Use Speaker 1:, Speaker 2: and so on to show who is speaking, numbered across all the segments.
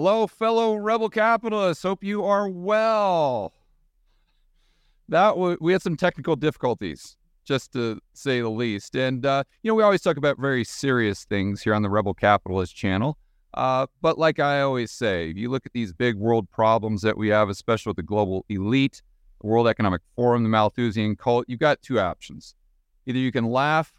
Speaker 1: Hello, fellow rebel capitalists. Hope you are well. That w- we had some technical difficulties, just to say the least. And uh, you know, we always talk about very serious things here on the Rebel Capitalist channel. Uh, but like I always say, if you look at these big world problems that we have, especially with the global elite, the World Economic Forum, the Malthusian cult, you've got two options. Either you can laugh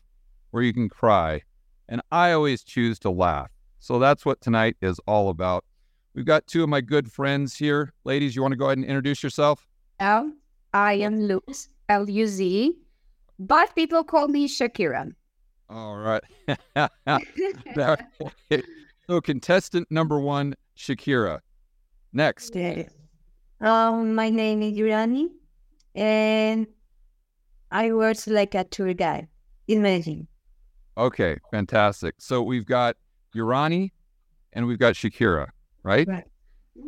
Speaker 1: or you can cry. And I always choose to laugh. So that's what tonight is all about. We've got two of my good friends here. Ladies, you want to go ahead and introduce yourself?
Speaker 2: Um, I am Luz, L U Z, but people call me Shakira.
Speaker 1: All right. so, contestant number one, Shakira. Next.
Speaker 3: Um, my name is Yurani, and I work like a tour guide in Medellin.
Speaker 1: Okay, fantastic. So we've got Urani and we've got Shakira, right?
Speaker 3: Right.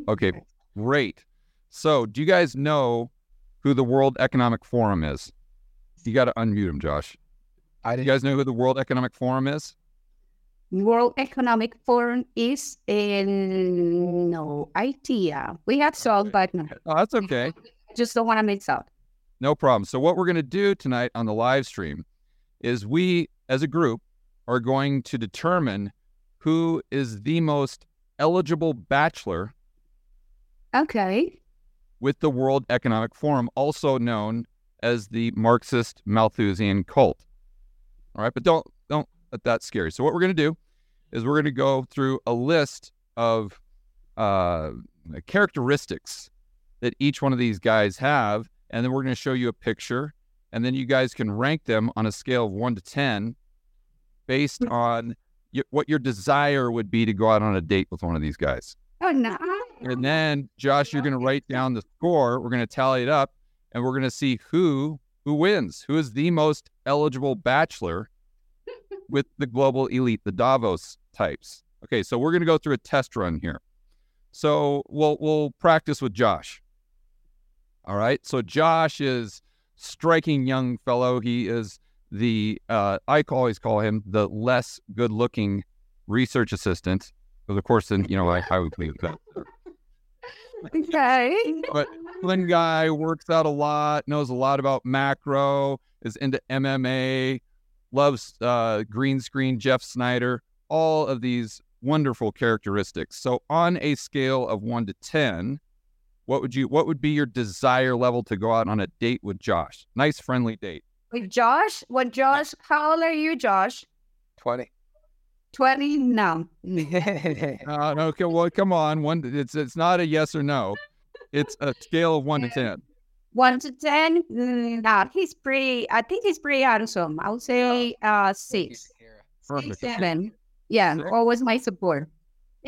Speaker 1: Okay, great. So, do you guys know who the World Economic Forum is? You got to unmute him, Josh.
Speaker 4: I
Speaker 1: Do you guys know who the World Economic Forum is?
Speaker 2: World Economic Forum is in no idea. We have solved, but no,
Speaker 1: Oh, that's okay.
Speaker 2: just don't want to mix up.
Speaker 1: No problem. So, what we're going to do tonight on the live stream is we, as a group, are going to determine who is the most eligible bachelor
Speaker 2: Okay.
Speaker 1: with the World Economic Forum, also known as the Marxist Malthusian cult. All right, but don't don't let that scare you. So what we're going to do is we're going to go through a list of uh, characteristics that each one of these guys have, and then we're going to show you a picture, and then you guys can rank them on a scale of one to ten, based on y- what your desire would be to go out on a date with one of these guys.
Speaker 2: Oh no.
Speaker 1: And then, Josh, you're going to write down the score. We're going to tally it up, and we're going to see who who wins. Who is the most eligible bachelor with the global elite, the Davos types? Okay, so we're going to go through a test run here. So we'll we'll practice with Josh. All right. So Josh is striking young fellow. He is the uh, I always call him the less good looking research assistant. Because of course, then you know I, I would believe that.
Speaker 2: Okay.
Speaker 1: But Flynn guy works out a lot, knows a lot about macro, is into MMA, loves uh, green screen Jeff Snider, all of these wonderful characteristics. So on a scale of one to ten, what would you what would be your desire level to go out on a date with Josh? Nice friendly date.
Speaker 2: With Josh, what Josh? How old are you, Josh?
Speaker 4: 20.
Speaker 2: Twenty? No.
Speaker 1: Uh, okay, well, come on. One, it's it's not a yes or no. It's a scale of one to ten.
Speaker 2: One to ten? Mm, Nah, he's pretty. I think he's pretty handsome. I would say uh six, six,
Speaker 1: Perfect.
Speaker 2: seven. Yeah,
Speaker 1: Six.
Speaker 2: always my support.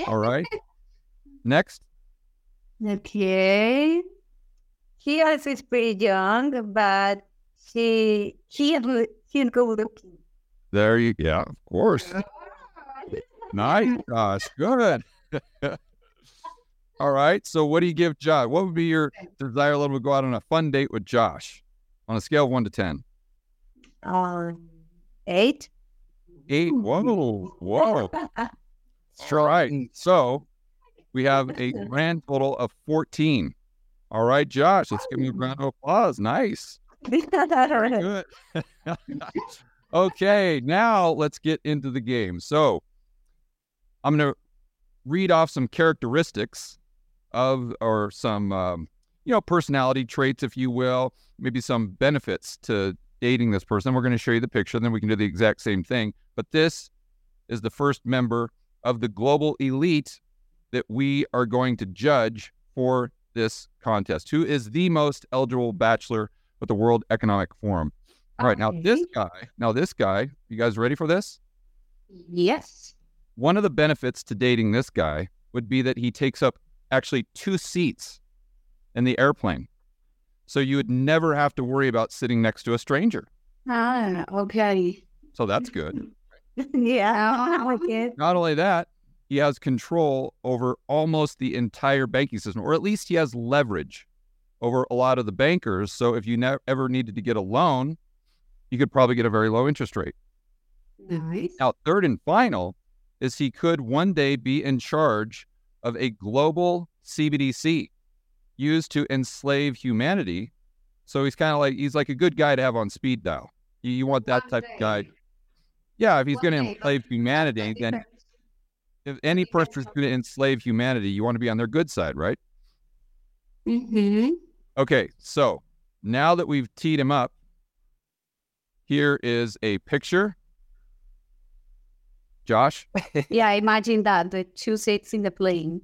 Speaker 1: All right. Next.
Speaker 3: Okay. He also is pretty young, but he he is he's good looking.
Speaker 1: There you yeah, of course. Nice, Josh. Good. All right. So, what do you give Josh? What would be your desire level to go out on a fun date with Josh on a scale of one to ten?
Speaker 3: Um, eight.
Speaker 1: Eight. Whoa, whoa. All right. So, we have a grand total of fourteen. All right, Josh. Let's give him a round of applause. Nice. Good. okay, now let's get into the game. So, I'm going to read off some characteristics of, or some, um, you know, personality traits, if you will, maybe some benefits to dating this person. We're going to show you the picture, then we can do the exact same thing. But this is the first member of the global elite that we are going to judge for this contest. Who is the most eligible bachelor with the World Economic Forum? All right, now this guy, now this guy, you guys ready for this?
Speaker 2: Yes.
Speaker 1: One of the benefits to dating this guy would be that he takes up actually two seats in the airplane. So you would never have to worry about sitting next to a stranger.
Speaker 2: Ah, okay.
Speaker 1: So that's good.
Speaker 3: yeah. Okay.
Speaker 1: Not only that, he has control over almost the entire banking system, or at least he has leverage over a lot of the bankers. So if you ne- ever needed to get a loan, you could probably get a very low interest rate.
Speaker 2: Nice.
Speaker 1: Now, third and final is he could one day be in charge of a global CBDC used to enslave humanity. So he's kind of like he's like a good guy to have on speed dial. You, you want that
Speaker 2: One
Speaker 1: type
Speaker 2: day.
Speaker 1: of guy. Yeah, if he's going to enslave humanity, then if any person is going to enslave humanity, you want to be on their good side, right?
Speaker 2: hmm
Speaker 1: Okay, so now that we've teed him up, here is a picture. Josh,
Speaker 2: Yeah, imagine that the two seats in the plane.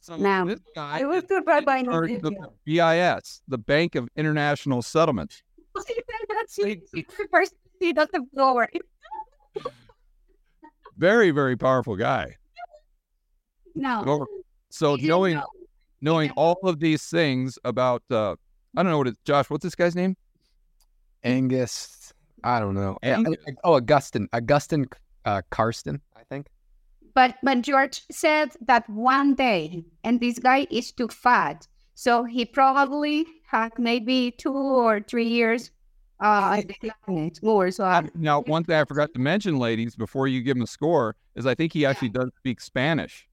Speaker 1: so
Speaker 2: Now-
Speaker 1: this guy
Speaker 3: I was
Speaker 1: is
Speaker 3: surprised by
Speaker 1: in charge of
Speaker 3: the
Speaker 1: the BIS, the Bank of International
Speaker 2: Settlements. First seat on the floor.
Speaker 1: Very, very powerful guy.
Speaker 2: No.
Speaker 1: So- So knowing
Speaker 2: know.
Speaker 1: Knowing all of these things about uh I don't know what it Josh, what's this guy's name?
Speaker 4: Angus. I don't know.
Speaker 1: Angus.
Speaker 4: oh, Augustine. Augustine uh, Carstens, I think.
Speaker 2: But but George said that one day, and this guy is too fat, so he probably had maybe two or three years uh in the planet more. So I,
Speaker 1: Now, one thing I forgot to mention, ladies, before you give him a score, is I think he actually does speak Spanish.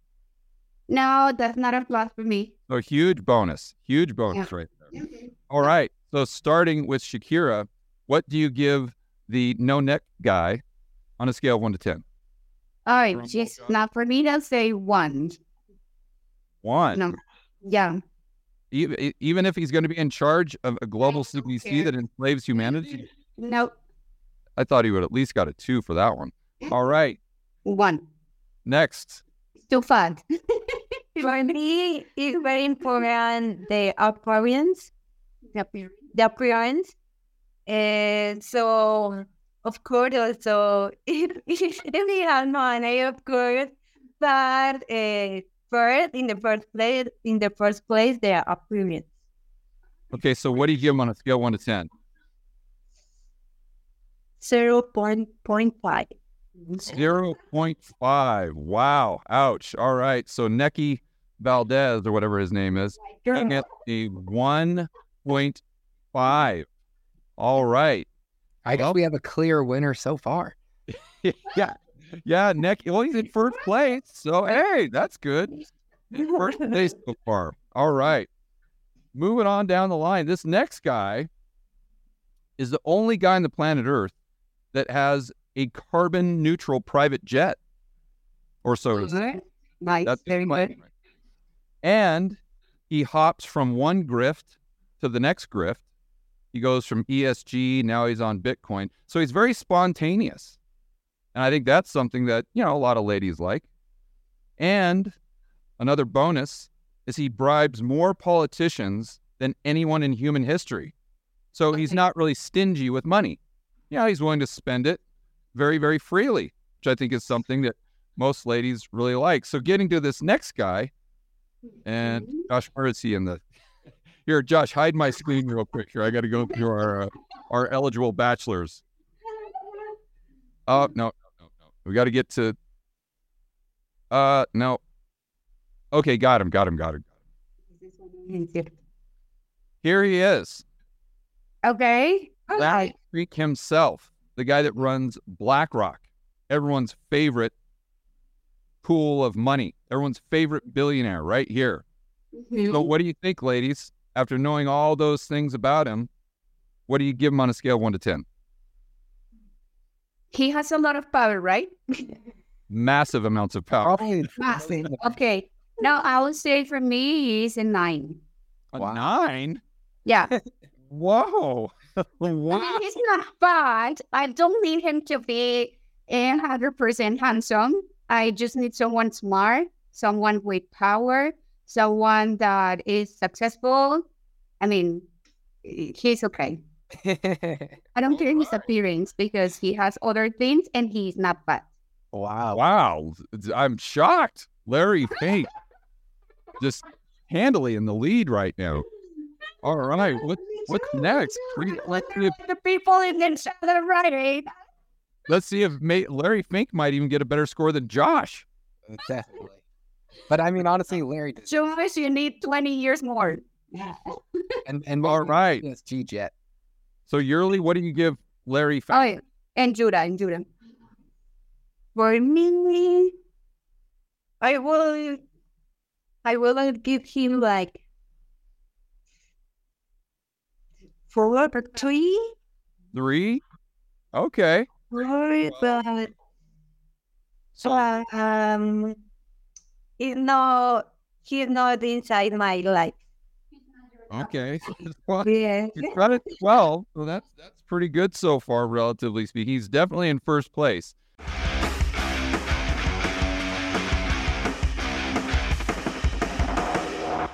Speaker 2: No, that's not a plus for me.
Speaker 1: So huge bonus, huge bonus right there. All right. So starting with Shakira, what do you give the no neck guy on a scale of one to ten?
Speaker 2: All right,
Speaker 1: Rumble
Speaker 2: just now for me, I'll say one.
Speaker 1: One.
Speaker 2: No. Yeah.
Speaker 1: Even, e, even if he's going to be in charge of a global
Speaker 2: I care.
Speaker 1: that enslaves humanity,
Speaker 2: No,
Speaker 1: I thought he would at least got a two for that one. All right.
Speaker 2: one.
Speaker 1: Next.
Speaker 2: Too fat.
Speaker 3: For me, it's very important the appearance, the appearance. And so, of course, also, it, it we have money, of course, but uh, first, in the first place, in the first place, their appearance.
Speaker 1: Okay. So what do you give him on a scale one to 10?
Speaker 3: Zero point point five.
Speaker 1: 0.5. Wow. Ouch. All right. So Neki Valdez, or whatever his name is, gets a 1.5. All right.
Speaker 4: I guess we have a clear winner so far.
Speaker 1: yeah. Yeah. Neki, well, he's in first place. So, hey, that's good. First place so far. All right. Moving on down the line. This next guy is the only guy on the planet Earth that has a carbon neutral private jet. Or so.
Speaker 2: Nice.
Speaker 1: That's
Speaker 2: very good.
Speaker 1: And he hops from one grift to the next grift. He goes from ESG, now he's on Bitcoin. So he's very spontaneous. And I think that's something that, you know, a lot of ladies like. And another bonus is he bribes more politicians than anyone in human history. So he's not really stingy with money. Yeah, he's willing to spend it very, very freely, which I think is something that most ladies really like. So getting to this next guy, and Josh, where is he in the? Here, Josh, hide my screen real quick. Here, I got to go through our uh, our eligible bachelors. Oh no, no, no, no. We got to get to. Uh, no. Okay, got him, got him, got him. Here he is,
Speaker 2: Okay.
Speaker 1: Larry Creek himself, the guy that runs BlackRock, everyone's favorite pool of money, everyone's favorite billionaire, right here.
Speaker 2: Mm-hmm.
Speaker 1: So, what do you think, ladies? After knowing all those things about him, what do you give him on a scale of one to ten?
Speaker 2: He has a lot of power, right?
Speaker 1: Massive amounts of power.
Speaker 4: Probably
Speaker 2: Massive. Okay. Now I would say for me, he's a nine.
Speaker 1: A
Speaker 4: Wow.
Speaker 1: nine.
Speaker 2: Yeah.
Speaker 1: Whoa!
Speaker 2: I mean, he's not bad. I don't need him to be a hundred percent handsome. I just need someone smart, someone with power, someone that is successful. I mean, he's okay. I don't care his appearance because he has other things and he's not bad.
Speaker 4: wow.
Speaker 1: Wow! I'm shocked. Larry Fink just handily in the lead right now. All right, what what's next? We- Let's see if,
Speaker 2: The people in the other right.
Speaker 1: let's see if May, Larry Fink might even get a better score than Josh.
Speaker 4: Definitely. But I mean, honestly, Larry does-
Speaker 2: Joyce, you need 20 years more. Yeah.
Speaker 4: and and
Speaker 1: All right.
Speaker 4: Yes, G Jet.
Speaker 1: So yearly, what do you give Larry Fink?
Speaker 2: Oh, yeah. And Judah, and Judah. For me,
Speaker 3: I will I will give him like four or three.
Speaker 1: Three. Okay.
Speaker 3: Four, but uh, um, he's not he's not inside my life.
Speaker 1: Okay. well,
Speaker 3: Yeah.
Speaker 1: you got it twelve. Well, that's that's pretty good so far, relatively speaking. He's definitely in first place.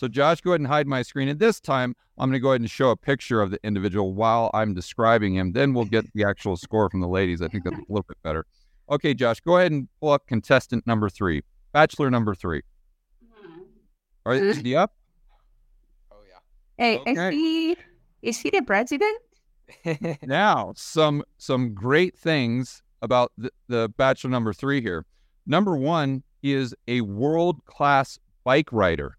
Speaker 1: So, Josh, go ahead and hide my screen. And this time, I'm going to go ahead and show a picture of the individual while I'm describing him. Then we'll get the actual score from the ladies. I think that's a little bit better. Okay, Josh, go ahead and pull up contestant number three, bachelor number three. Mm-hmm. All right, is he up?
Speaker 4: Oh yeah.
Speaker 2: Hey,
Speaker 1: Okay.
Speaker 2: is he is he the president?
Speaker 1: now some some great things about the, the bachelor number three here number one he is a world class bike rider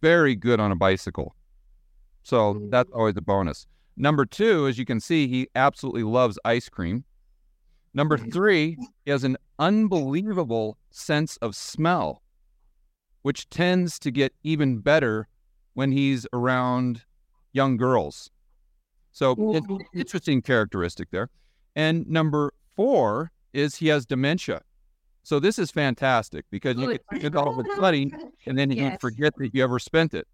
Speaker 1: very good on a bicycle. So mm-hmm. that's always a bonus. Number two as you can see he absolutely loves ice cream. Number mm-hmm. three he has an unbelievable sense of smell which tends to get even better when he's around young girls. So mm-hmm. interesting characteristic there. And number four is he has dementia. So this is fantastic because you can spend all oh, of the money and then you
Speaker 2: Yes.
Speaker 1: forget that you ever spent it.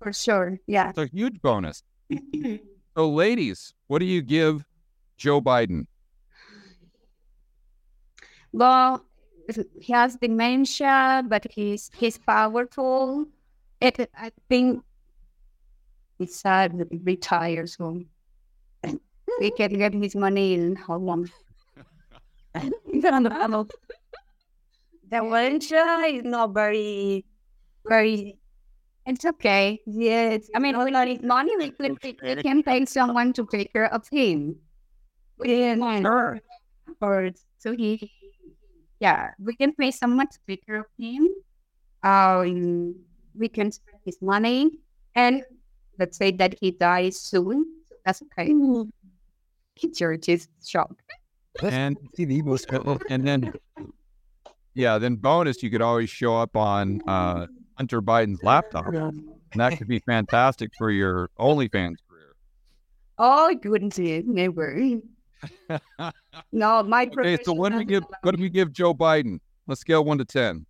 Speaker 2: For sure. Yeah.
Speaker 1: It's a huge bonus. So ladies, what do you give Joe Biden?
Speaker 2: Well, he has dementia, but he's he's powerful. It, I think he's sad that he retires soon. He can get his money in how long?
Speaker 3: The dementia is not very, very.
Speaker 2: It's okay.
Speaker 3: Yes.
Speaker 2: I mean, with his money, we, could, we, we can pay someone to take care of him.
Speaker 3: Yeah,
Speaker 2: Sure. Or so he, yeah, we can pay someone to take care of him. Um, we can spend his money, and let's say that he dies soon. So that's okay. George is shocked.
Speaker 1: And
Speaker 4: See the most.
Speaker 1: and then yeah, then bonus you could always show up on uh, Hunter Biden's laptop. And that could be fantastic for your OnlyFans career.
Speaker 2: Oh, goodness, never. No, my
Speaker 1: Okay, so what do we give what do we give Joe Biden? Let's scale one to ten.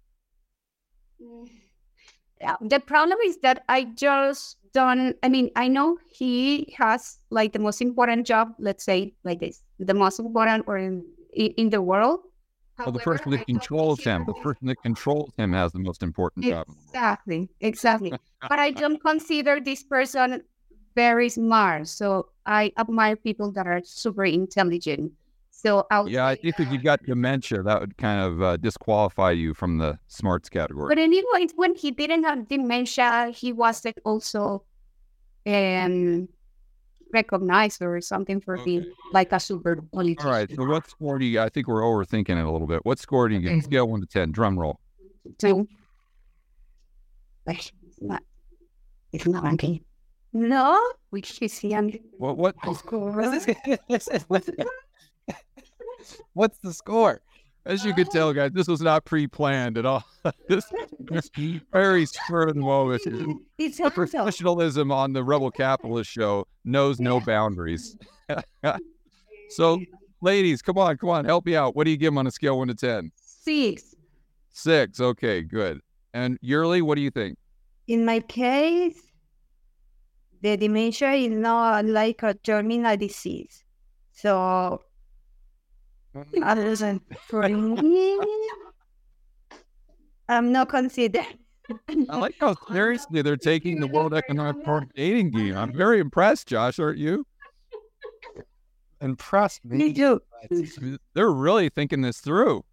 Speaker 2: Yeah, the problem is that I just don't. I mean, I know he has like the most important job. Let's say like this, the most important or in in, in the world.
Speaker 1: Well, the person that
Speaker 2: I
Speaker 1: controls him, the person that controls him has the most important job. the world.
Speaker 2: Exactly, exactly. but I don't consider this person very smart. So I admire people that are super intelligent. So I would
Speaker 1: Yeah, I think if you got dementia, that would kind of uh, disqualify you from the smarts category.
Speaker 2: But anyway, when he didn't have dementia, he wasn't also um, recognized or something for being like a super politician.
Speaker 1: All right. So what score do you? I think we're overthinking it a little bit. What score do you
Speaker 2: Mm-hmm.
Speaker 1: get? Scale one to ten. Drum roll.
Speaker 2: So, like, it's not, it's not okay.
Speaker 3: No.
Speaker 2: Which is young.
Speaker 1: What? What?
Speaker 4: What's the score?
Speaker 1: As you could tell, guys, this was not pre-planned at all. this is very spur of the moment.
Speaker 3: It's
Speaker 1: The professionalism on the Rebel Capitalist show knows no boundaries. so, ladies, come on, come on, help me out. What do you give him on a scale one to ten?
Speaker 2: Six.
Speaker 1: Six. Okay, good. And yearly, what do you think?
Speaker 3: In my case, the dementia is not like a terminal disease. So, Mm. I doesn't for me, I'm not considered.
Speaker 1: I like how seriously they're taking the World Economic Forum dating game. I'm very impressed, Josh. Aren't you?
Speaker 4: Impressed
Speaker 3: Me
Speaker 4: me.
Speaker 3: too.
Speaker 1: They're really thinking this through.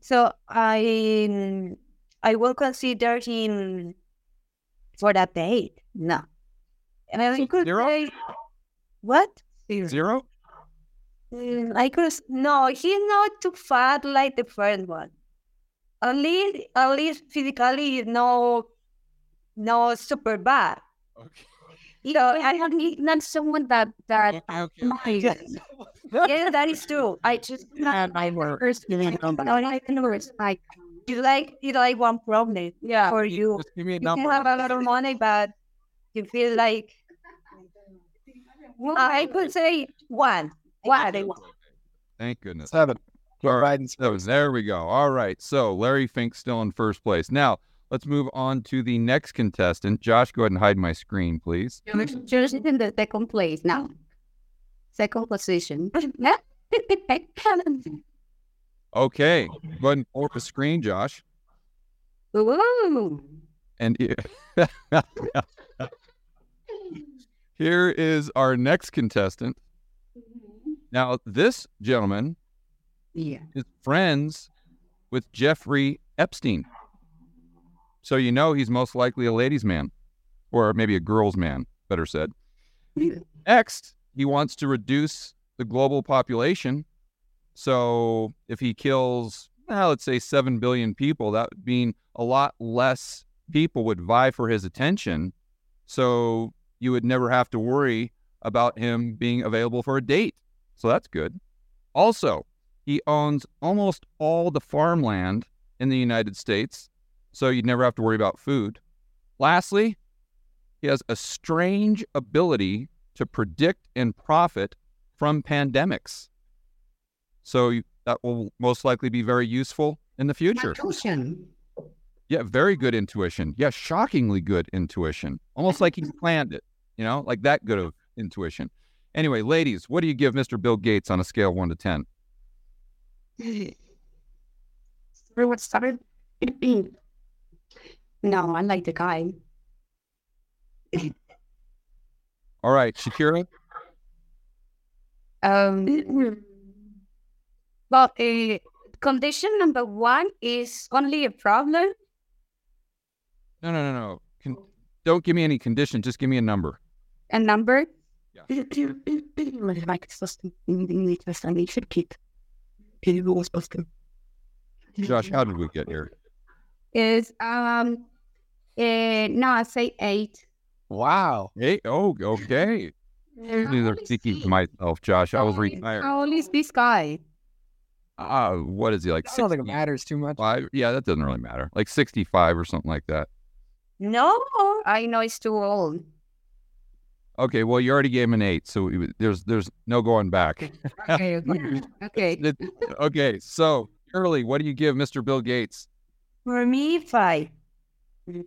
Speaker 3: So I I will consider him for that date. No. And I could
Speaker 1: Zero?
Speaker 3: say what?
Speaker 1: Zero?
Speaker 3: Mm, I could no, he's not too fat like the first one. At least at least physically he's no no super bad.
Speaker 1: Okay.
Speaker 3: You know,
Speaker 2: I have not someone that that
Speaker 1: Okay.
Speaker 3: yeah, that is true.
Speaker 2: I just not my words. No, I can words like
Speaker 3: You like you like one problem
Speaker 2: yeah.
Speaker 3: for you.
Speaker 1: Just give me a
Speaker 3: You
Speaker 1: number.
Speaker 3: can have a lot of money, but you feel like I could say one. One.
Speaker 1: Thank goodness.
Speaker 4: Seven.
Speaker 1: All
Speaker 4: Joe
Speaker 1: right.
Speaker 4: Biden's
Speaker 1: So there we go. All right. So Larry Fink's still in first place. Now let's move on to the next contestant. Josh, go ahead and hide my screen, please.
Speaker 2: Just in the second place now. Second position.
Speaker 1: Okay. Go ahead and pull up the screen, Josh.
Speaker 2: Ooh.
Speaker 1: And here is our next contestant. Now, this gentleman
Speaker 2: Yeah.
Speaker 1: is friends with Jeffrey Epstein. So you know he's most likely a ladies' man, or maybe a girl's man, better said. Next, he wants to reduce the global population. So if he kills, well, let's say 7 billion people, that would mean a lot less people would vie for his attention. So you would never have to worry about him being available for a date. So that's good. Also, he owns almost all the farmland in the United States, so you'd never have to worry about food. Lastly, he has a strange ability to predict and profit from pandemics. So you- that will most likely be very useful in the future.
Speaker 2: Intuition.
Speaker 1: Yeah, very good intuition. Yeah, shockingly good intuition. Almost like he planned it, you know, like that good of intuition. Anyway, ladies, what do you give Mr. Bill Gates on a scale of 1 to 10?
Speaker 2: Everyone started. no, I like the guy.
Speaker 1: All right, Shakira,
Speaker 2: Um, well, uh, condition number one is only a problem.
Speaker 1: No, no, no, no. Con- don't give me any condition. Just give me a number.
Speaker 2: A number.
Speaker 1: Yeah.
Speaker 2: like it's supposed to be I should keep. It was supposed to.
Speaker 1: Josh, how did we get here?
Speaker 2: Is um, uh, no, I say eight.
Speaker 4: Wow.
Speaker 1: Hey, oh, okay. These are thinking to myself, Josh. I was retired.
Speaker 2: How old is this guy?
Speaker 1: Ah, what is he like?
Speaker 4: I don't think it matters too much.
Speaker 1: Yeah, that doesn't really matter. Like 65 or something like that.
Speaker 3: No,
Speaker 2: I know it's too old.
Speaker 1: Okay, well, you already gave him an eight, so we- there's there's no going back.
Speaker 2: Okay, okay, okay.
Speaker 1: Okay, so Shirley, what do you give Mr. Bill Gates?
Speaker 3: for me five.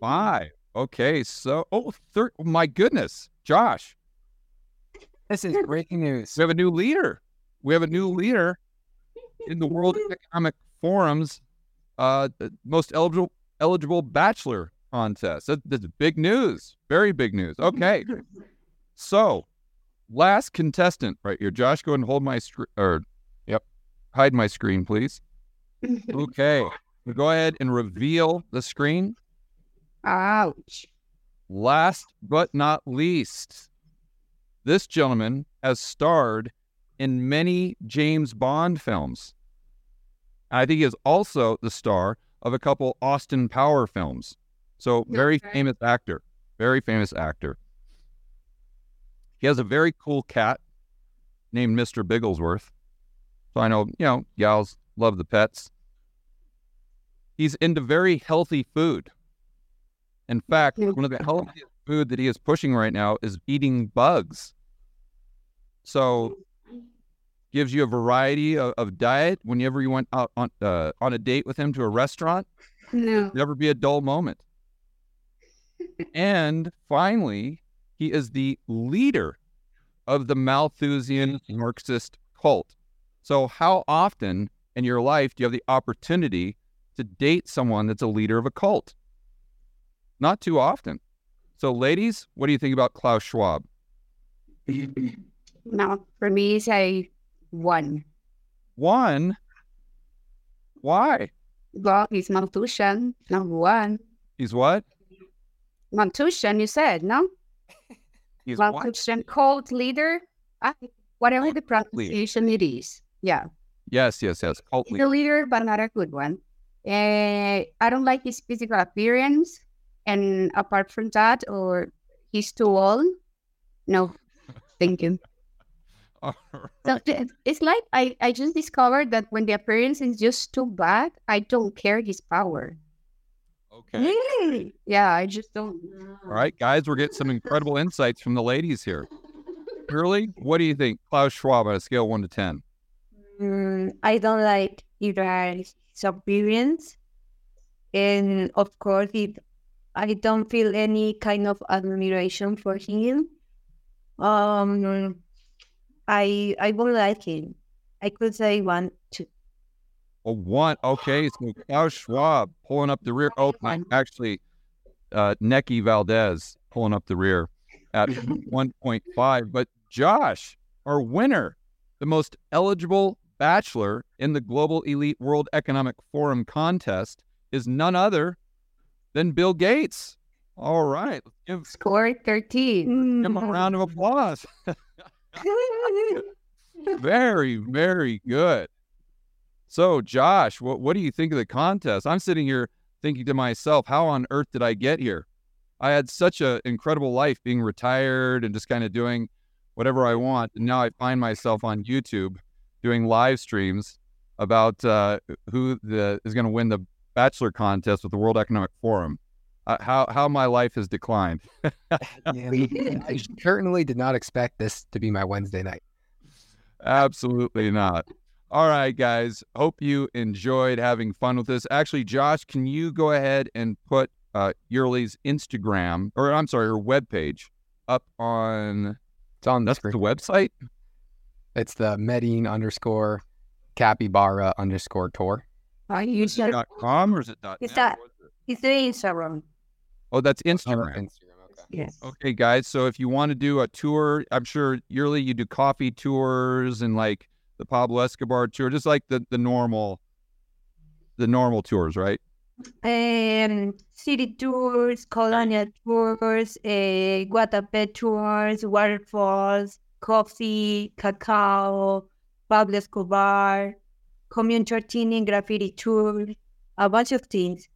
Speaker 1: Five. Okay, so oh, thir- oh my goodness, Josh,
Speaker 4: This is breaking news.
Speaker 1: we have a new leader. We have a new leader in the World Economic Forum's uh, the most eligible eligible bachelor contest. That, that's big news. Very big news. Okay, so last contestant right here, Josh. Go ahead and hold my screen. Or, yep, hide my screen, please. Okay, go ahead and reveal the screen.
Speaker 2: Ouch.
Speaker 1: Last but not least, this gentleman has starred in many James Bond films. I think he is also the star of a couple Austin Power films. So, very
Speaker 2: Okay.
Speaker 1: famous actor. Very famous actor. He has a very cool cat named Mr. Bigglesworth. So, I know, you know, gals love the pets. He's into very healthy food. In fact, one of the healthiest food that he is pushing right now is eating bugs. So gives you a variety of, of diet whenever you went out on uh, on a date with him to a restaurant.
Speaker 2: No.
Speaker 1: Never be a dull moment. and finally, he is the leader of the Malthusian Marxist cult. So, how often in your life do you have the opportunity to date someone that's a leader of a cult? Not too often. So, ladies, what do you think about Klaus Schwab?
Speaker 2: No, for me, a one.
Speaker 1: One. Why?
Speaker 2: Well, he's Malthusian, number one.
Speaker 1: He's what?
Speaker 2: Malthusian, you said, no?
Speaker 1: He's what?
Speaker 2: Malthusian cult leader, whatever the pronunciation it is. Yeah,
Speaker 1: Yes, yes, yes. Cult
Speaker 2: he's
Speaker 1: leader.
Speaker 2: a leader, but not a good one. Eh, I don't like his physical appearance. And apart from that, or he's too old. No, thank you. So it's like I, I just discovered that when the appearance is just too bad, I don't care his power.
Speaker 1: Okay.
Speaker 2: Yeah, I just don't.
Speaker 1: All right, guys, we're getting some incredible insights from the ladies here. Shirley, what do you think? Klaus Schwab on a scale of one to 10.
Speaker 3: Mm, I don't like either his appearance, and of course, it, I don't feel any kind of admiration for him. Um, I I won't like him. I could say one.
Speaker 1: A one. Okay, so Klaus Schwab pulling up the rear. Oh, actually, uh, Neki Valdez pulling up the rear at 1.5. But Josh, our winner, the most eligible bachelor in the Global Elite World Economic Forum contest, is none other than Bill Gates. All right, give
Speaker 2: Score 13.
Speaker 1: him a round of applause. Very, very good. So, Josh, what what do you think of the contest? I'm sitting here thinking to myself, how on earth did I get here? I had such an incredible life being retired and just kind of doing whatever I want. And now I find myself on YouTube doing live streams about uh, who the, is going to win the bachelor contest with the World Economic Forum. Uh, how how my life has declined.
Speaker 4: I certainly did not expect this to be my Wednesday night.
Speaker 1: Absolutely not. All right, guys. Hope you enjoyed having fun with this. Actually, Josh, can you go ahead and put uh, Yearly's Instagram, or I'm sorry, her webpage up on
Speaker 4: It's on the
Speaker 1: that's the website?
Speaker 4: It's the Medine underscore capybara underscore tour.
Speaker 2: I use that.
Speaker 1: Dot com or is it dot
Speaker 3: Is
Speaker 1: net?
Speaker 3: that-
Speaker 1: it?
Speaker 3: It's the Instagram.
Speaker 1: Oh, that's
Speaker 4: Oh,
Speaker 1: Instagram.
Speaker 4: Instagram. Okay.
Speaker 2: Yes.
Speaker 1: Okay, guys. So if you want to do a tour, I'm sure yearly you do coffee tours and like the Pablo Escobar tour, just like the the normal, the normal tours, right?
Speaker 3: Um, city tours, colonial tours, uh, Guatapé tours, waterfalls, coffee, cacao, Pablo Escobar, community graffiti tour, a bunch of things.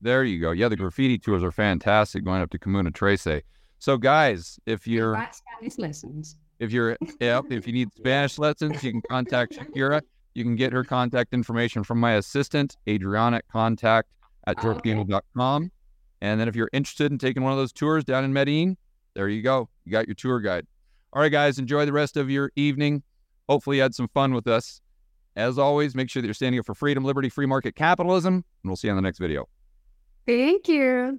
Speaker 1: There you go. Yeah, the graffiti tours are fantastic going up to Comuna Trece. So, guys, if you're
Speaker 2: Spanish lessons.
Speaker 1: If you're yeah, if you need Spanish lessons, you can contact Shakira. You can get her contact information from my assistant, Adriana, at contact at
Speaker 2: ah, okay.
Speaker 1: dorpino.com. And then if you're interested in taking one of those tours down in Medellin, there you go. You got your tour guide. All right, guys, enjoy the rest of your evening. Hopefully, you had some fun with us. As always, make sure that you're standing up for freedom, liberty, free market capitalism, and we'll see you on the next video.
Speaker 2: Thank you.